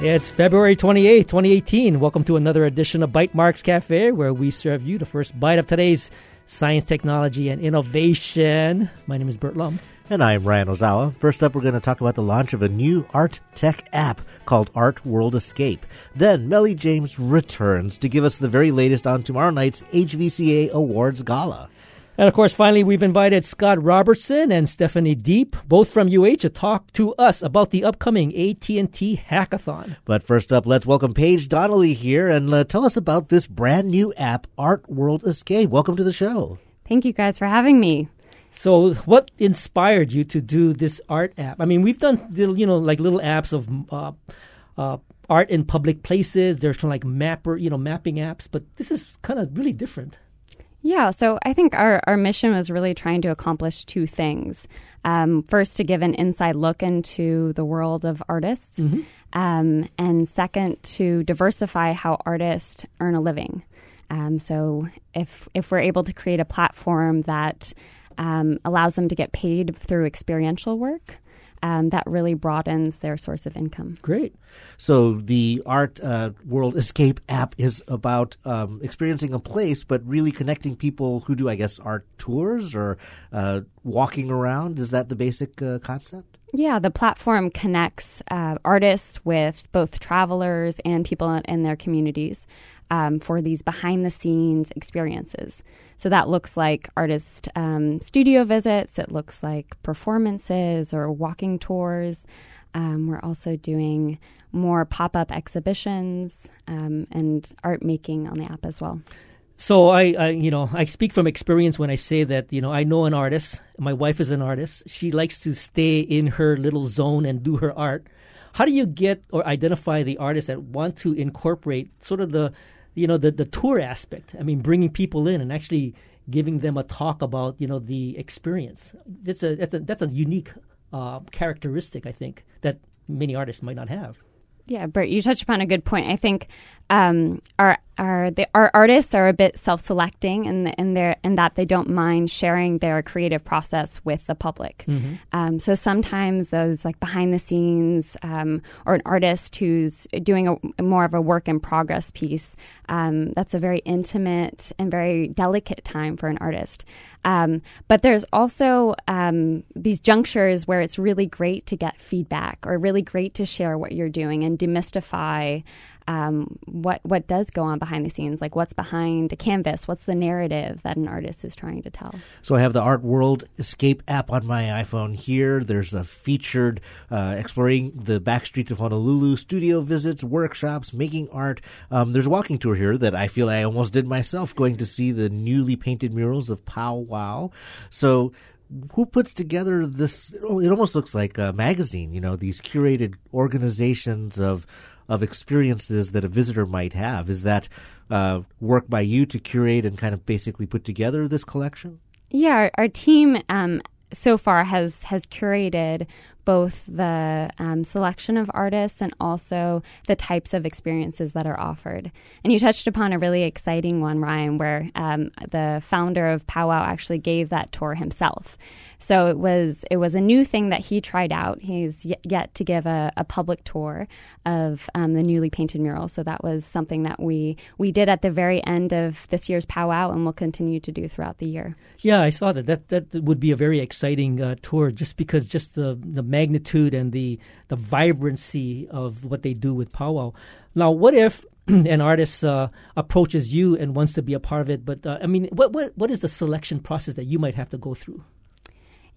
It's February 28th, 2018. Welcome to another edition of Bytemarks Cafe, where we serve you the first bite of today's science, technology, and innovation. My name is Burt Lum. And I'm Ryan Ozawa. First up, we're going to talk about the launch of a new art tech app called Art World Escape. Then, Melly James returns to give us the very latest on tomorrow night's HVCA Awards Gala. And of course, finally, we've invited Scott Robertson and Stephanie Deep, both from UH, to talk to us about the upcoming AT&T Hackathon. But first up, let's welcome Paige Donnelly here and uh, tell us about this brand new app, Art World Escape. Welcome to the show. Thank you guys for having me. So, what inspired you to do this art app? I mean, we've done little, you know, like little apps of uh, uh, art in public places. There's kind of like mapper, you know, mapping apps, but this is kind of really different. Yeah, so I think our, our mission was really trying to accomplish two things. Um, first, to give an inside look into the world of artists, mm-hmm. um, and second, to diversify how artists earn a living. Um, so, if if we're able to create a platform that um, allows them to get paid through experiential work, um, that really broadens their source of income. Great. So the Art uh, World Escape app is about um, experiencing a place, but really connecting people who do, I guess, art tours or uh, walking around. Is that the basic uh, concept? Yeah, the platform connects uh, artists with both travelers and people in their communities um, for these behind the scenes experiences. So that looks like artist um, studio visits, it looks like performances or walking tours. Um, we're also doing more pop up exhibitions um, and art making on the app as well. So I, I, you know, I speak from experience when I say that, you know, I know an artist. My wife is an artist. She likes to stay in her little zone and do her art. How do you get or identify the artists that want to incorporate sort of the you know the the tour aspect. I mean, bringing people in and actually giving them a talk about you know the experience. That's a that's a that's a unique uh, characteristic I think that many artists might not have. Yeah, Burt, you touched upon a good point. I think um, our our the, our artists are a bit self-selecting in in their in that they don't mind sharing their creative process with the public. Mm-hmm. Um, so sometimes those like behind the scenes um, or an artist who's doing a, more of a work in progress piece. Um, that's a very intimate and very delicate time for an artist. Um, but there's also um, these junctures where it's really great to get feedback or really great to share what you're doing and demystify um, what what does go on behind the scenes, like what's behind a canvas, what's the narrative that an artist is trying to tell. So I have the Art World Escape app on my iPhone here. There's a featured uh, exploring the back streets of Honolulu, studio visits, workshops, making art. Um, there's a walking tour here that I feel I almost did myself, going to see the newly painted murals of Pow Wow. So who puts together this? It almost looks like a magazine, you know, these curated organizations of of experiences that a visitor might have. Is that uh, work by you to curate and kind of basically put together this collection? Yeah, our, our team um, so far has has curated both the um, selection of artists and also the types of experiences that are offered. And you touched upon a really exciting one, Ryan, where um, the founder of Powwow actually gave that tour himself. So it was it was a new thing that he tried out. He's yet to give a, a public tour of um, the newly painted mural. So that was something that we we did at the very end of this year's powwow, and we'll continue to do throughout the year. Yeah, I saw that. That that would be a very exciting uh, tour, just because just the the magnitude and the the vibrancy of what they do with powwow. Now, what if an artist uh, approaches you and wants to be a part of it? But uh, I mean, what what what is the selection process that you might have to go through?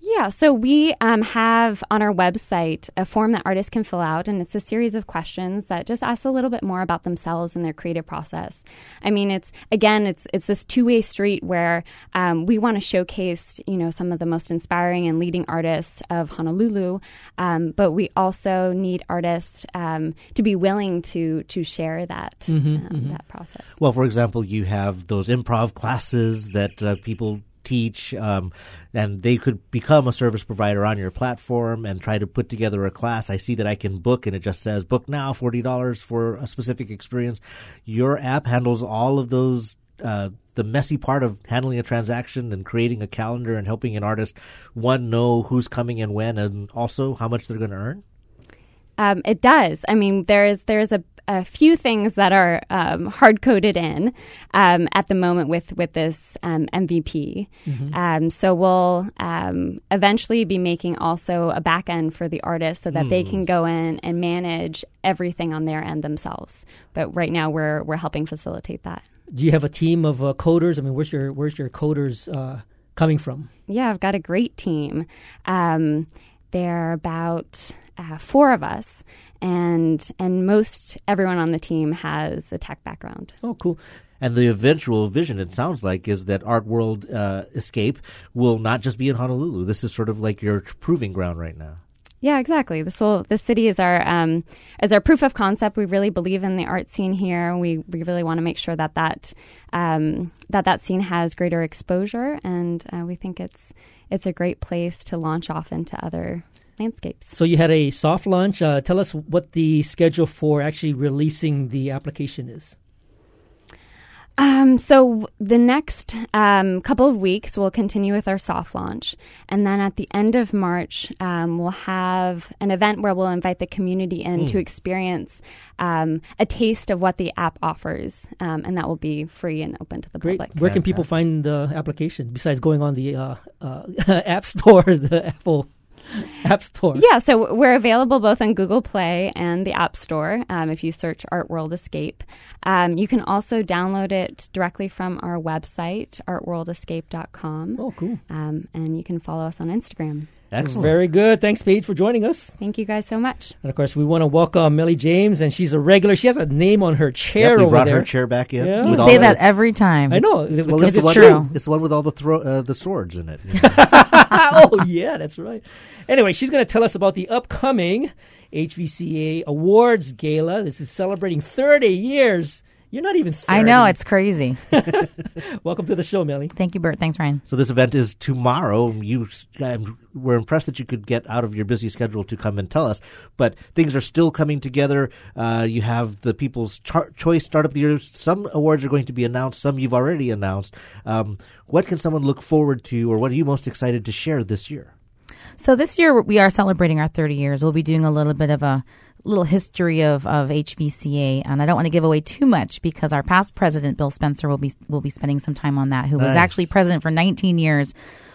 Yeah, so we um, have on our website a form that artists can fill out, and it's a series of questions that just ask a little bit more about themselves and their creative process. I mean, it's again, it's it's this two way street where um, we want to showcase, you know, some of the most inspiring and leading artists of Honolulu, um, but we also need artists um, to be willing to to share that mm-hmm, um, mm-hmm. that process. Well, for example, you have those improv classes that uh, people teach, um, and they could become a service provider on your platform and try to put together a class. I see that I can book, and it just says book now, forty dollars for a specific experience. Your app handles all of those. Uh, the messy part of handling a transaction and creating a calendar and helping an artist one know who's coming and when and also how much they're going to earn Um, it does. I mean, there's there's a, a few things that are um, hard coded in um, at the moment with with this um, MVP. Mm-hmm. Um, so we'll um, eventually be making also a back end for the artist so that they can go in and manage everything on their end themselves. But right now, we're we're helping facilitate that. Do you have a team of uh, coders? I mean, where's your where's your coders uh, coming from? Yeah, I've got a great team. Um, there are about uh, four of us, and and most everyone on the team has a tech background. Oh, cool. And the eventual vision, it sounds like, is that Art World uh, Escape will not just be in Honolulu. This is sort of like your proving ground right now. Yeah, exactly. This will this city is our um, is our proof of concept. We really believe in the art scene here. We we really want to make sure that that um, that that scene has greater exposure, and uh, we think it's it's a great place to launch off into other landscapes. So you had a soft launch. Uh, tell us what the schedule for actually releasing the application is. Um, so the next um, couple of weeks, we'll continue with our soft launch, and then at the end of March, um, we'll have an event where we'll invite the community in to experience um, a taste of what the app offers, um, and that will be free and open to the Great. public. Where can people find the application besides going on the uh, uh, App Store, the Apple App Store? Yeah, so we're available both on Google Play and the App Store um, if you search Art World Escape. Um, you can also download it directly from our website, artworldescape.com. Oh, cool. Um, and you can follow us on Instagram. Excellent. Very good. Thanks, Paige, for joining us. Thank you guys so much. And of course, we want to welcome Millie James, and she's a regular. She has a name on her chair Yep, we over brought there. her chair back in. Yeah. You with all say the- that every time. I know. Well, it's, it's the one, true. It's the one with all the thro- uh, the swords in it. oh, yeah, that's right. Anyway, she's going to tell us about the upcoming HVCA Awards Gala. This is celebrating 30 years. You're not even 30. I know it's crazy. Welcome to the show, Millie. Thank you, Burt. Thanks, Ryan. So this event is tomorrow. You um, we're impressed that you could get out of your busy schedule to come and tell us. But things are still coming together. Uh, you have the People's Char- Choice Startup of the Year. Some awards are going to be announced. Some you've already announced. Um, what can someone look forward to, or what are you most excited to share this year? So this year we are celebrating our 30 years. We'll be doing a little bit of a little history of, of HVCA, and I don't want to give away too much because our past president Bill Spencer will be will be spending some time on that. Who was actually president for 19 years.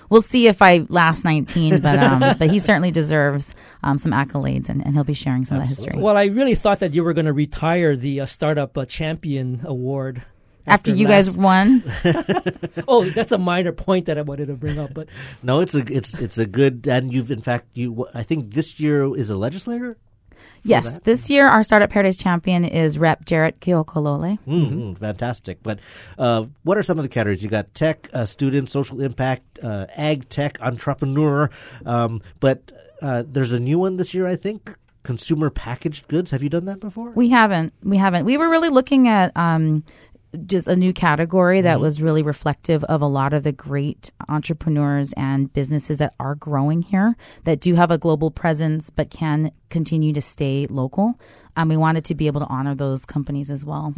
We'll see if I last 19, but um, but he certainly deserves um, some accolades, and, and he'll be sharing some of that history. Well, I really thought that you were going to retire the uh, Startup uh, Champion Award. After you last- guys won, Oh, that's a minor point that I wanted to bring up. But No, it's a it's it's a good, and you've in fact you. I think this year is a legislator. Yes, this year our Startup Paradise champion is Rep. Jarrett Keohokalole. Mm-hmm. Fantastic. But uh, what are some of the categories? You got tech, uh, student, social impact, uh, ag tech, entrepreneur. Um, but uh, there's a new one this year, I think. Consumer packaged goods. Have you done that before? We haven't. We haven't. We were really looking at um, just a new category that was really reflective of a lot of the great entrepreneurs and businesses that are growing here that do have a global presence but can continue to stay local. Um, we wanted to be able to honor those companies as well.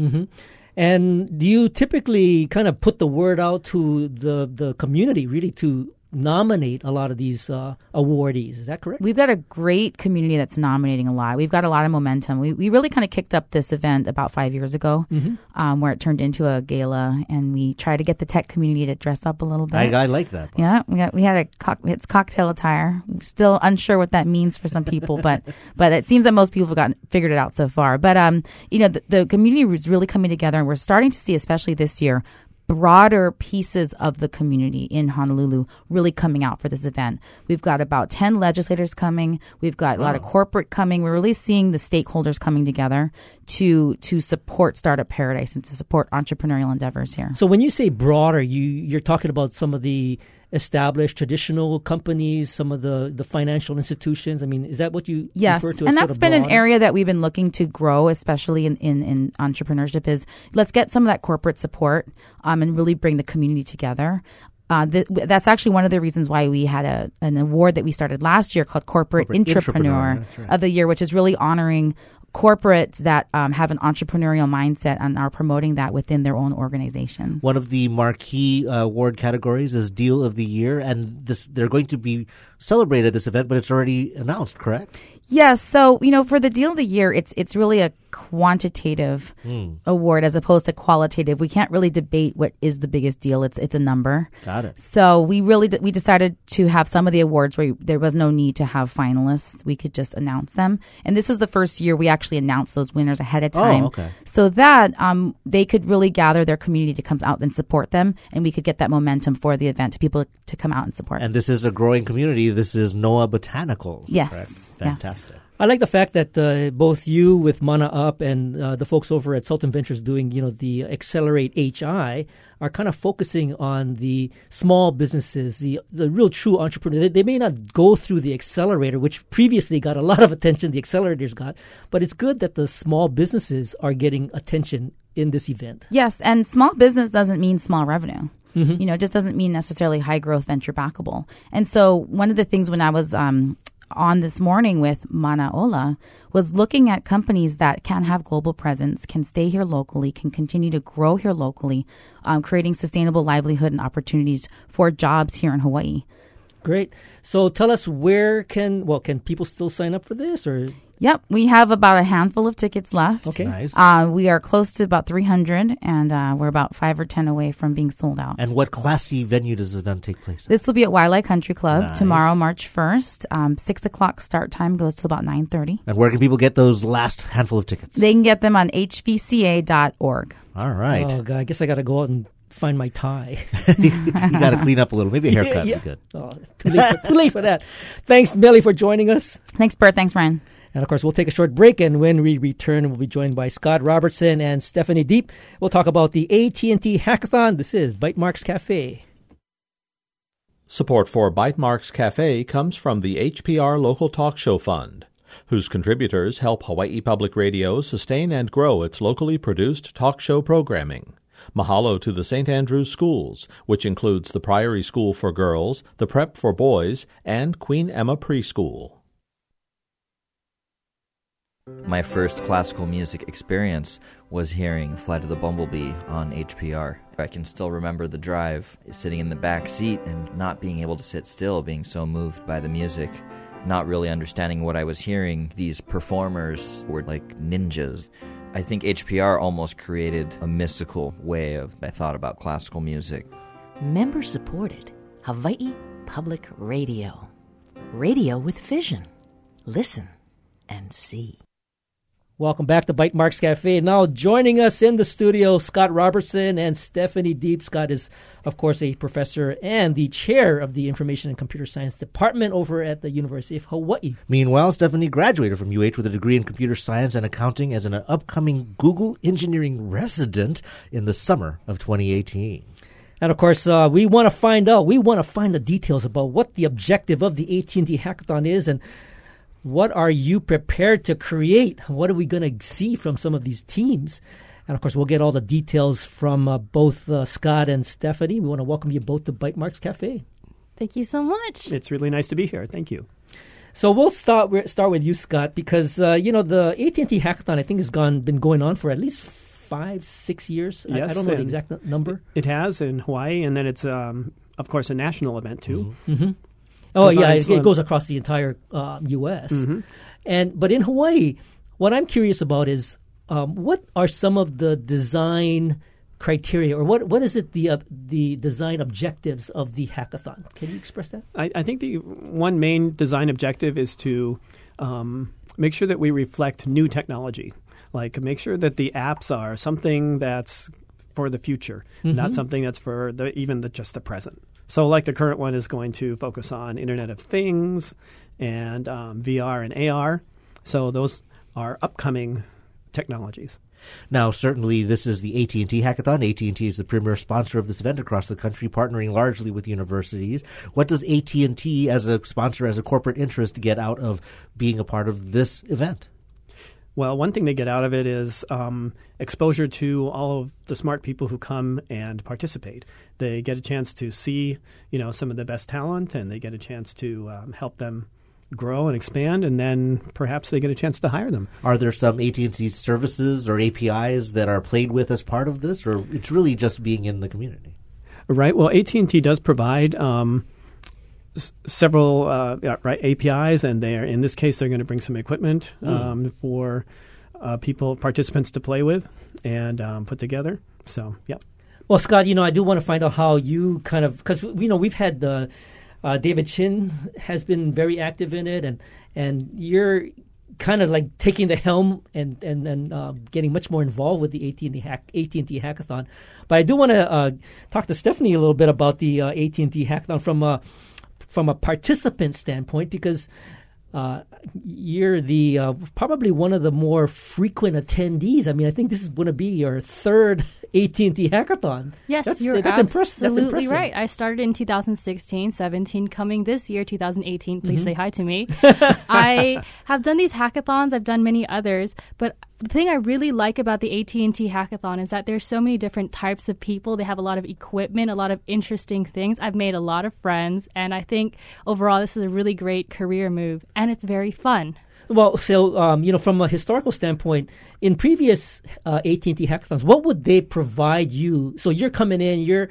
and do you typically kind of put the word out to the the community really to nominate a lot of these uh, awardees? Is that correct? We've got a great community that's nominating a lot. We've got a lot of momentum. We, we really kind of kicked up this event about five years ago, um, where it turned into a gala, and we tried to get the tech community to dress up a little bit. I, I like that. part. Yeah, we got we had a cock, it's cocktail attire. We're still unsure what that means for some people, but but it seems that most people have gotten figured it out so far. But um, you know, the, the community is really coming together, and we're starting to see, especially this year, broader pieces of the community in Honolulu really coming out for this event. We've got about 10 legislators coming. We've got a lot of corporate coming. We're really seeing the stakeholders coming together to to support Startup Paradise and to support entrepreneurial endeavors here. So when you say broader, you you're talking about some of the established traditional companies, some of the, the financial institutions. I mean, is that what you Yes, refer to? as and that's been an area that we've been looking to grow, especially in, in, in entrepreneurship. Is let's get some of that corporate support um, and really bring the community together. Uh, th- that's actually one of the reasons why we had a an award that we started last year called Corporate, Corporate Entrepreneur, Entrepreneur, right. of the Year, which is really honoring corporates that um, have an entrepreneurial mindset and are promoting that within their own organizations. One of the marquee uh, award categories is Deal of the Year, and this, they're going to be celebrate at this event, but it's already announced, correct? Yes. So, you know, for the deal of the year, it's it's really a quantitative award as opposed to qualitative. We can't really debate what is the biggest deal. It's it's a number. Got it. So we really we decided to have some of the awards where there was no need to have finalists. We could just announce them. And this is the first year we actually announced those winners ahead of time. okay. So that um, they could really gather their community to come out and support them, and we could get that momentum for the event to people to come out and support. And this is a growing community. This is Noa Botanicals. Yes. correct? Yes. Fantastic. I like the fact that uh, both you with Mana Up and uh, the folks over at Sultan Ventures doing, you know, the Accelerate HI are kind of focusing on the small businesses, the the real true entrepreneur. They, they may not go through the accelerator, which previously got a lot of attention. The accelerators got, but it's good that the small businesses are getting attention in this event. Yes, and small business doesn't mean small revenue. You know, it just doesn't mean necessarily high growth venture backable. And so, one of the things when I was um, on this morning with Mana Ola was looking at companies that can have global presence, can stay here locally, can continue to grow here locally, um, creating sustainable livelihood and opportunities for jobs here in Hawaii. Great. So tell us where can well can people still sign up for this or Yep, we have about a handful of tickets left. okay? Nice. Uh, we are close to about 300, and uh, we're about five or 10 away from being sold out. And what classy venue does the event take place at? This will be at Waialae Country Club Nice. tomorrow, March 1st. Um, 6 o'clock start time goes to about 9.30. And where can people get those last handful of tickets? They can get them on hvca.org. All right. Oh god, I guess I got to go out and find my tie. you got to clean up a little. Maybe a haircut Yeah, would be good. Oh, too late, for, too late for that. Thanks, Melly, for joining us. Thanks, Burt. Thanks, Ryan. And of course, we'll take a short break, and when we return, we'll be joined by Scott Robertson and Stephanie Deep. We'll talk about the AT&T Hackathon. This is Bytemarks Cafe. Support for Bytemarks Cafe comes from the HPR Local Talk Show Fund, whose contributors help Hawaii Public Radio sustain and grow its locally produced talk show programming. Mahalo to the St. Andrews Schools, which includes the Priory School for Girls, the Prep for Boys, and Queen Emma Preschool. My first classical music experience was hearing Flight of the Bumblebee on HPR. I can still remember the drive, sitting in the back seat and not being able to sit still, being so moved by the music, not really understanding what I was hearing. These performers were like ninjas. I think HPR almost created a mystical way of I thought about classical music. Member supported Hawaii Public Radio. Radio with vision. Listen and see. Welcome back to Bytemarks Cafe. Now joining us in the studio, Scott Robertson and Stephanie Deep. Scott is, of course, a professor and the chair of the Information and Computer Science Department over at the University of Hawaii. Meanwhile, Stephanie graduated from UH with a degree in computer science and accounting as an upcoming Google engineering resident in the summer of 2018. And of course, uh, we want to find out. We want to find the details about what the objective of the AT&T Hackathon is, and what are you prepared to create? What are we going to see from some of these teams? And of course, we'll get all the details from uh, both uh, Scott and Stephanie. We want to welcome you both to Bytemarks Cafe. Thank you so much. It's really nice to be here. Thank you. So we'll start with, start with you, Scott, because uh, you know the AT and T Hackathon. I think has gone been going on for at least five, six years. I- I, don't know the exact n- number. It has in Hawaii, and then it's, um, of course, a national event too. Oh yeah, it, it goes across the entire um, U.S. And but in Hawaii, what I'm curious about is um, what are some of the design criteria, or what what is it the uh, the design objectives of the hackathon? Can you express that? I, I think the one main design objective is to um, make sure that we reflect new technology. Like make sure that the apps are something that's for the future, not something that's for the, even the, just the present. So, like the current one is going to focus on Internet of Things and um, VR and AR. So those are upcoming technologies. Now, certainly, this is the AT and T Hackathon. AT and T is the premier sponsor of this event across the country, partnering largely with universities. What does AT and T, as a sponsor, as a corporate interest, get out of being a part of this event? Well, one thing they get out of it is um, exposure to all of the smart people who come and participate. They get a chance to see, you know, some of the best talent, and they get a chance to um, help them grow and expand, and then perhaps they get a chance to hire them. Are there some AT and T services or APIs that are played with as part of this, or it's really just being in the community? Right. Well, AT and T does provide um, s- several uh, right APIs, and they're in this case they're going to bring some equipment um, for uh, people participants to play with and um, put together. So yeah. Well, Scott, you know, I do want to find out how you kind of because you know we've had the uh, David Chin has been very active in it, and and you're kind of like taking the helm and and and uh, getting much more involved with the AT and T hack AT and T hackathon. But I do want to uh, talk to Stephanie a little bit about the uh, AT and T hackathon from from a participant standpoint because. Uh, you're the uh, probably one of the more frequent attendees. I mean, I think this is going to be your third AT and T hackathon. Yes, that's, you're that's absolutely impressive. right. I started in 2016, 17, coming this year, 2018. Please Mm-hmm. say hi to me. I have done these hackathons. I've done many others, but the thing I really like about the AT&T hackathon is that there's so many different types of people. They have a lot of equipment, a lot of interesting things. I've made a lot of friends, and I think overall this is a really great career move, and it's very fun. Well, so um, you know, from a historical standpoint, in previous uh, AT&T hackathons, what would they provide you? So you're coming in, you're,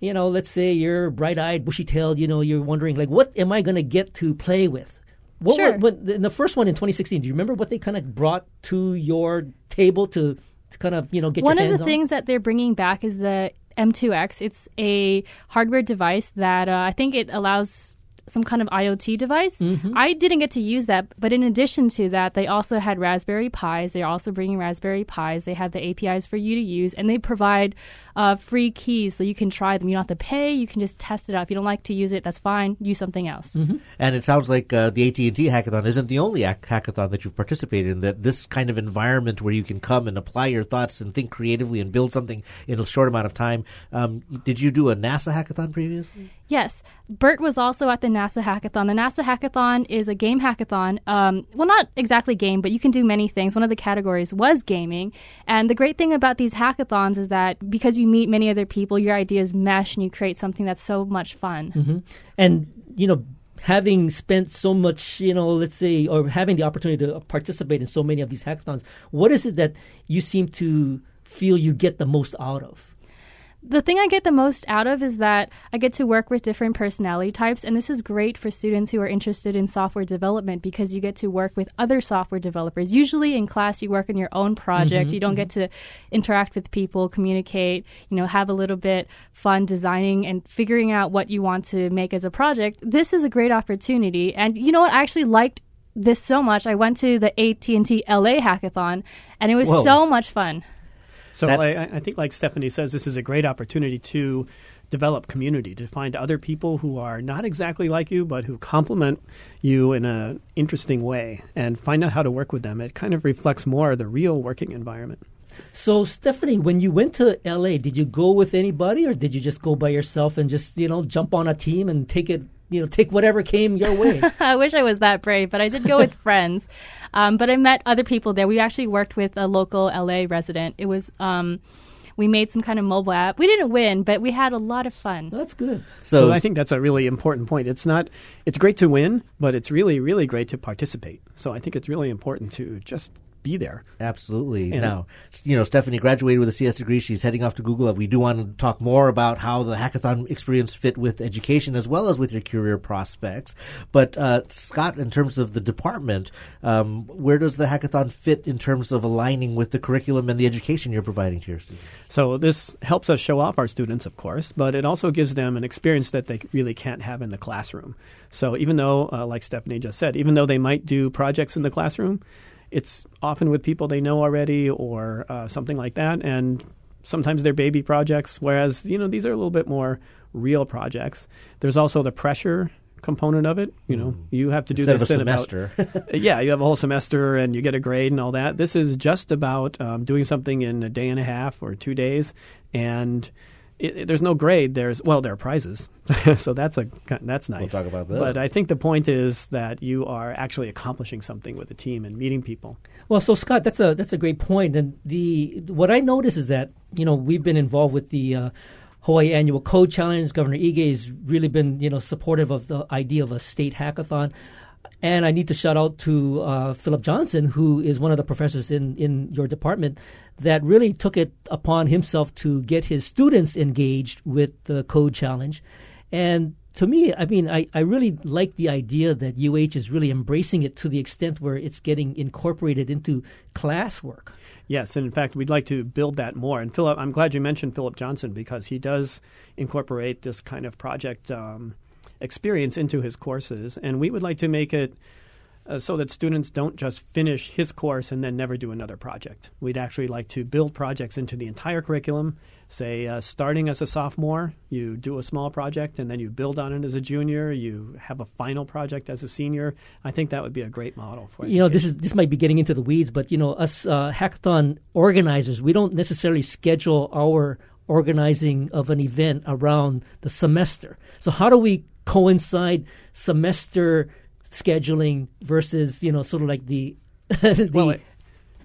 you know, let's say you're bright-eyed, bushy-tailed. You know, you're wondering like, what am I going to get to play with? What, Sure. What, what, in the first one in 2016, do you remember what they kind of brought to your table to, to kind of you know get One of the on? things that they're bringing back is the M2X. It's a hardware device that uh, I think it allows some kind of IoT device. Mm-hmm. I didn't get to use that, but in addition to that, they also had Raspberry Pis. They're also bringing Raspberry Pis. They have the APIs for you to use, and they provide uh, free keys so you can try them. You don't have to pay. You can just test it out. If you don't like to use it, that's fine. Use something else. And it sounds like uh, the AT and T hackathon isn't the only ac- hackathon that you've participated in. That this kind of environment where you can come and apply your thoughts and think creatively and build something in a short amount of time. Um, did you do a NASA hackathon previously? Yes, Burt was also at the NASA hackathon. The NASA hackathon is a game hackathon. Um, well, not exactly game, but you can do many things. One of the categories was gaming. And the great thing about these hackathons is that because you meet many other people, your ideas mesh and you create something that's so much fun. and you know having spent so much you know let's say or having the opportunity to participate in so many of these hackathons what is it that you seem to feel you get the most out of The thing I get the most out of is that I get to work with different personality types, and this is great for students who are interested in software development because you get to work with other software developers. Usually in class, you work on your own project. Mm-hmm. you don't get mm-hmm. to interact with people, communicate, you know, have a little bit fun designing and figuring out what you want to make as a project. This is a great opportunity, and you know what? I actually liked this so much. I went to the AT&T LA hackathon, and it was Whoa. so much fun. So I, I think, like Stephanie says, this is a great opportunity to develop community, to find other people who are not exactly like you, but who complement you in an interesting way, and find out how to work with them. It kind of reflects more the real working environment. so stephanie when you went to la did you go with anybody or did you just go by yourself and just you know jump on a team and take it you know take whatever came your way I wish I was that brave, but I did go with friends. Um, but I met other people there. We actually worked with a local LA resident. It was um, we made some kind of mobile app. We didn't win, but we had a lot of fun. that's good So, I think that's a really important point. It's not it's great to win, but it's really really great to participate. So I think it's really important to just be there. Absolutely. You know, you know, Stephanie graduated with a CS degree. She's heading off to Google. We do want to talk more about how the hackathon experience fit with education as well as with your career prospects. But uh, Scott, in terms of the department, um, where does the hackathon fit in terms of aligning with the curriculum and the education you're providing to your students? So this helps us show off our students, of course, but it also gives them an experience that they really can't have in the classroom. So even though, uh, like Stephanie just said, even though they might do projects in the classroom, it's often with people they know already or uh, something like that, and sometimes they're baby projects. Whereas you know these are a little bit more real projects. There's also the pressure component of it. You know, you have to do Instead this a in about semester. yeah, you have a whole semester and you get a grade and all that. This is just about um, doing something in a day and a half or two days, and it, it- there's no grade. There's well, there are prizes, so that's a that's nice. talk about that. But I think the point is that you are actually accomplishing something with a team and meeting people. Well, so Scott, that's a that's a great point. And the what I notice is that you know we've been involved with the uh, Hawaii Annual Code Challenge. Governor Ige has really been you know supportive of the idea of a state hackathon. And I need to shout out to uh, Philip Johnson, who is one of the professors in, in your department, that really took it upon himself to get his students engaged with the Code Challenge. And to me, I mean, I, I really like the idea that UH is really embracing it to the extent where it's getting incorporated into classwork. Yes, and in fact, we'd like to build that more. And Philip, I'm glad you mentioned Philip Johnson because he does incorporate this kind of project um, experience into his courses, and we would like to make it uh, so that students don't just finish his course and then never do another project. We'd actually like to build projects into the entire curriculum. Say, uh, starting as a sophomore, you do a small project and then you build on it as a junior. You have a final project as a senior. I think that would be a great model for you You know this is this might be getting into the weeds, but you know us uh, hackathon organizers, we don't necessarily schedule our organizing of an event around the semester. So how do we coincide semester scheduling versus you know sort of like the the Well, it-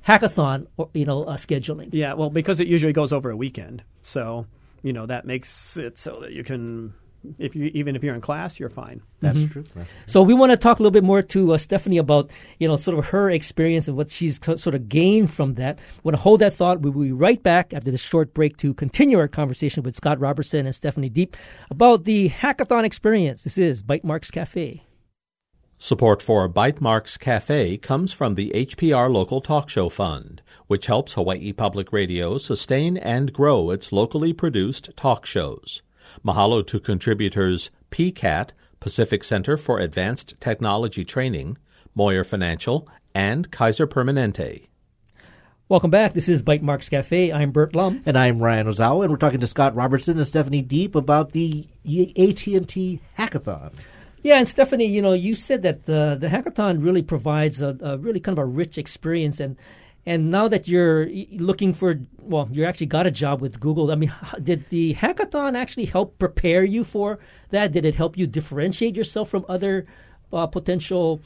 hackathon or, you know uh, scheduling. Yeah, well, because it usually goes over a weekend, so you know that makes it so that you can, if you even if you're in class, you're fine. That's Mm-hmm. true. Right. So we want to talk a little bit more to uh, Stephanie about you know sort of her experience and what she's co- sort of gained from that. We want to hold that thought. We will be right back after this short break to continue our conversation with Scott Robertson and Stephanie Deep about the hackathon experience. This is Bytemarks Cafe. Support for Bytemarks Cafe comes from the HPR Local Talk Show Fund, which helps Hawaii Public Radio sustain and grow its locally produced talk shows. Mahalo to contributors PCAT, Pacific Center for Advanced Technology Training, Moyer Financial, and Kaiser Permanente. Welcome back. This is Bytemarks Cafe. I'm Burt Lum. And I'm Ryan Ozawa, and we're talking to Scott Robertson and Stephanie Deep about the AT&T Hackathon. Yeah, and Stephanie, you know, you said that uh, the hackathon really provides a, a really kind of a rich experience, and and now that you're looking for, well, you actually got a job with Google. I mean, did the hackathon actually help prepare you for that? Did it help you differentiate yourself from other uh, potential,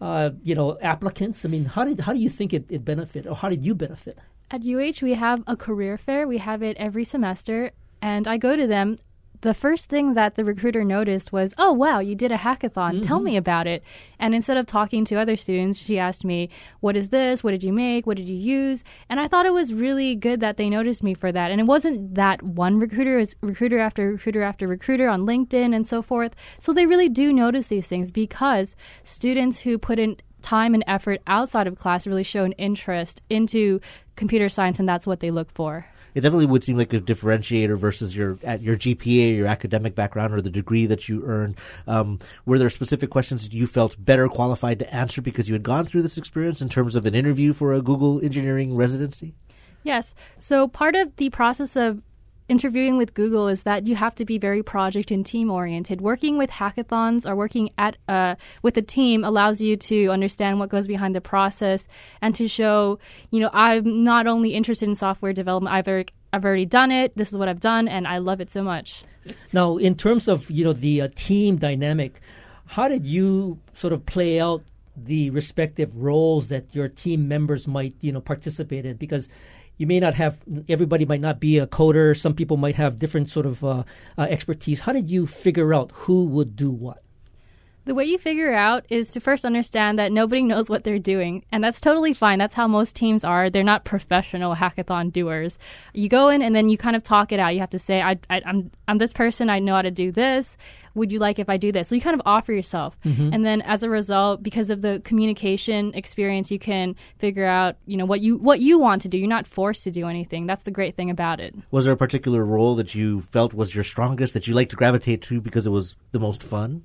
uh, you know, applicants? I mean, how did how do you think it, it benefit, or how did you benefit? At UH, we have a career fair. We have it every semester, and I go to them. The first thing that the recruiter noticed was, "Oh, wow, you did a hackathon. Tell me mm-hmm. about it." And instead of talking to other students, she asked me, "What is this? What did you make? What did you use?" And I thought it was really good that they noticed me for that. And it wasn't that one recruiter; it was recruiter after recruiter after recruiter on LinkedIn and so forth. So they really do notice these things because students who put in time and effort outside of class really show an interest into computer science, and that's what they look for. It definitely would seem like a differentiator versus your at your GPA, your academic background, or the degree that you earned. Um, were there specific questions that you felt better qualified to answer because you had gone through this experience in terms of an interview for a Google engineering residency? Yes. So part of the process of interviewing with Google is that you have to be very project and team oriented. Working with hackathons or working at uh, with a team allows you to understand what goes behind the process and to show, you know, I'm not only interested in software development. I've already, I've already done it. This is what I've done, and I love it so much. Now, in terms of you know the uh, team dynamic, how did you sort of play out the respective roles that your team members might you know participate in? Because you may not have everybody might not be a coder. Some people might have different sort of uh, uh, expertise. How did you figure out who would do what? The way you figure out is to first understand that nobody knows what they're doing, and that's totally fine. That's how most teams are. They're not professional hackathon doers. You go in and then you kind of talk it out. You have to say, I, I, "I'm I'm this person. I know how to do this. Would you like if I do this?" So you kind of offer yourself, mm-hmm. and then as a result, because of the communication experience, you can figure out you know what you what you want to do. You're not forced to do anything. That's the great thing about it. Was there a particular role that you felt was your strongest that you like to gravitate to because it was the most fun?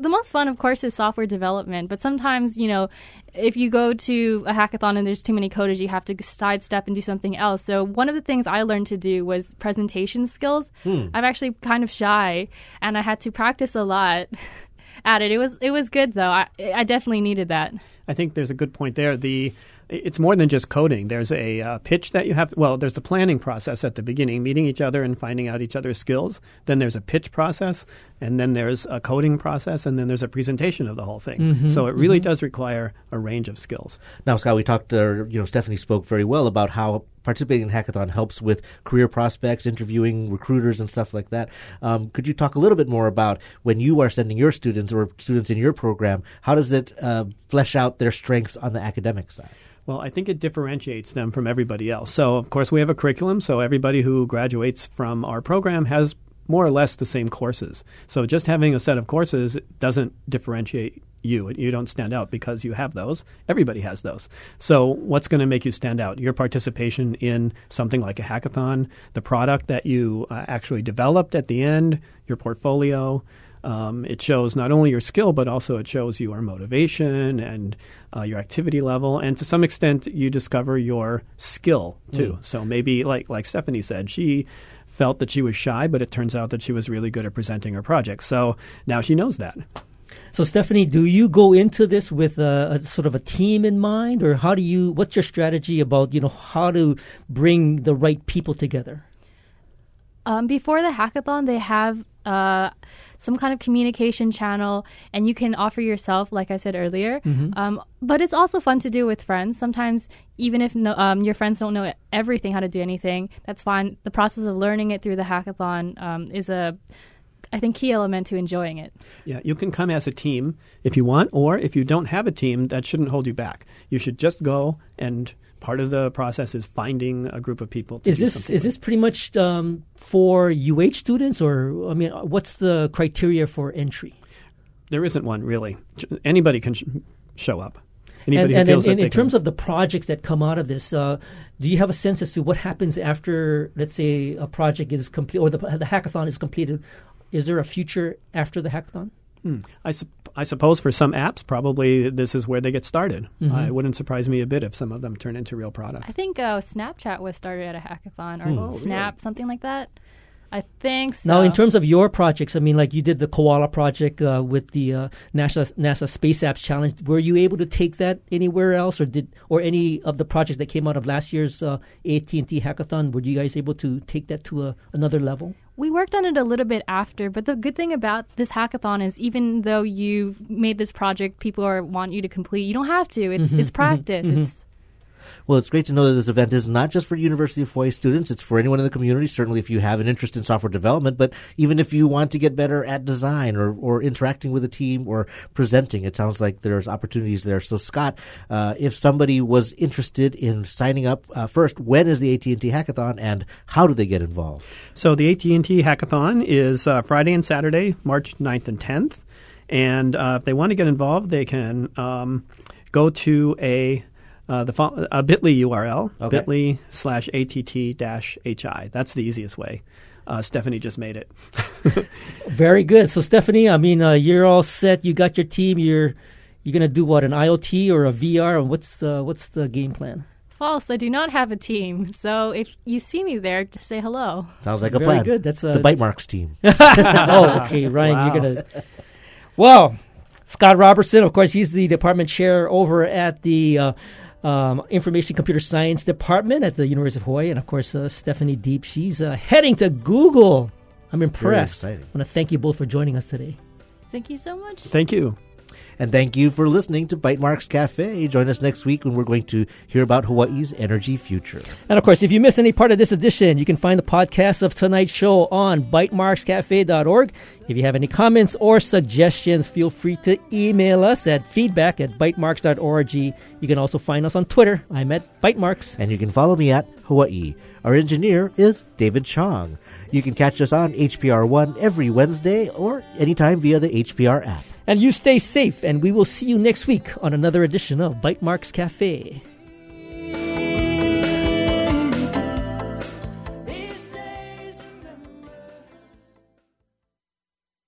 The most fun, of course, is software development. But sometimes, you know, if you go to a hackathon and there's too many coders, you have to sidestep and do something else. So one of the things I learned to do was presentation skills. Hmm. I'm actually kind of shy, and I had to practice a lot at it. It was it was good though. I, I definitely needed that. I think there's a good point there. The it's more than just coding. There's a uh, pitch that you have. Well, there's the planning process at the beginning, meeting each other and finding out each other's skills. Then there's a pitch process, and then there's a coding process, and then there's a presentation of the whole thing. So it really does require a range of skills. Now, Scott, we talked, uh, you know, Stephanie spoke very well about how participating in Hackathon helps with career prospects, interviewing recruiters, and stuff like that. Um, could you talk a little bit more about when you are sending your students or students in your program, how does it uh, flesh out their strengths on the academic side? Well, I think it differentiates them from everybody else. So, of course, we have a curriculum. So, everybody who graduates from our program has more or less the same courses. So just having a set of courses doesn't differentiate you. You don't stand out because you have those. Everybody has those. So what's going to make you stand out? Your participation in something like a hackathon, the product that you uh, actually developed at the end, your portfolio. Um, it shows not only your skill, but also it shows your motivation and uh, your activity level, and to some extent, you discover your skill too. Mm. So maybe, like like Stephanie said, she felt that she was shy, but it turns out that she was really good at presenting her project. So now she knows that. So, Stephanie, do you go into this with a, a, sort of a team in mind, or how do you? What's your strategy about you know how to bring the right people together? Um, before the hackathon, they have uh, some kind of communication channel, and you can offer yourself, like I said earlier. Mm-hmm. Um, but it's also fun to do with friends. Sometimes, even if no, um, your friends don't know everything how to do anything, that's fine. The process of learning it through the hackathon um, is a I think key element to enjoying it. Yeah, you can come as a team if you want, or if you don't have a team, that shouldn't hold you back. You should just go and part of the process is finding a group of people. is this is this pretty much um, for UH students, or I mean, what's the criteria for entry? There isn't one really. Anybody can sh- show up. Anybody and, and, and in, in terms of the projects that come out of this, uh, do you have a sense as to what happens after, let's say, a project is complete or the, the hackathon is completed? Is there a future after the hackathon? Hmm. I, su- I suppose for some apps, probably this is where they get started. Mm-hmm. Uh, it wouldn't surprise me a bit if some of them turn into real products. I think uh, Snapchat was started at a hackathon or oh, Snap, really? something like that. I think so. Now, in terms of your projects, I mean, like you did the Koala project uh, with the uh, NASA, NASA Space Apps Challenge. Were you able to take that anywhere else, or did or any of the projects that came out of last year's uh, AT&T hackathon? Were you guys able to take that to a, another level? We worked on it a little bit after, but the good thing about this hackathon is even though you've made this project, people are want you to complete. You don't have to. It's mm-hmm, it's practice. Mm-hmm, it's well, it's great to know that this event is not just for University of Hawaii students. It's for anyone in the community. Certainly, if you have an interest in software development, but even if you want to get better at design or, or interacting with a team or presenting, it sounds like there's opportunities there. So, Scott, uh, if somebody was interested in signing up, uh, first, when is the AT&T Hackathon, and how do they get involved? So, the AT&T Hackathon is uh, Friday and Saturday, March 9th and 10th. And uh, if they want to get involved, they can um, go to a uh, the fo- a Bitly URL, okay. Bitly slash att dash hi. That's the easiest way. Uh, Stephanie just made it. Very good. So Stephanie, I mean, uh, you're all set. You got your team. You're you're gonna do what an IoT or a VR? What's uh, what's the game plan? False. I do not have a team. So if you see me there, just say hello. Sounds like a Very plan. good. That's the Bytemarks team. oh, okay, Ryan. Wow. You're gonna. Well, Scott Robertson, of course, he's the department chair over at the. Um, Information Computer Science Department at the University of Hawaii, and of course uh, Stephanie Deep. She's uh, heading to Google. I'm impressed. I want to thank you both for joining us today. Thank you so much. Thank you. And thank you for listening to Bytemarks Cafe. Join us next week when we're going to hear about Hawaii's energy future. And of course, if you miss any part of this edition, you can find the podcast of tonight's show on bytemarkscafe.org. If you have any comments or suggestions, feel free to email us at feedback at bytemarks.org. You can also find us on Twitter. I'm at Bytemarks. And you can follow me at Hawaii. Our engineer is David Chong. You can catch us on HPR One every Wednesday or anytime via the HPR app. And you stay safe, and we will see you next week on another edition of Bytemarks Cafe.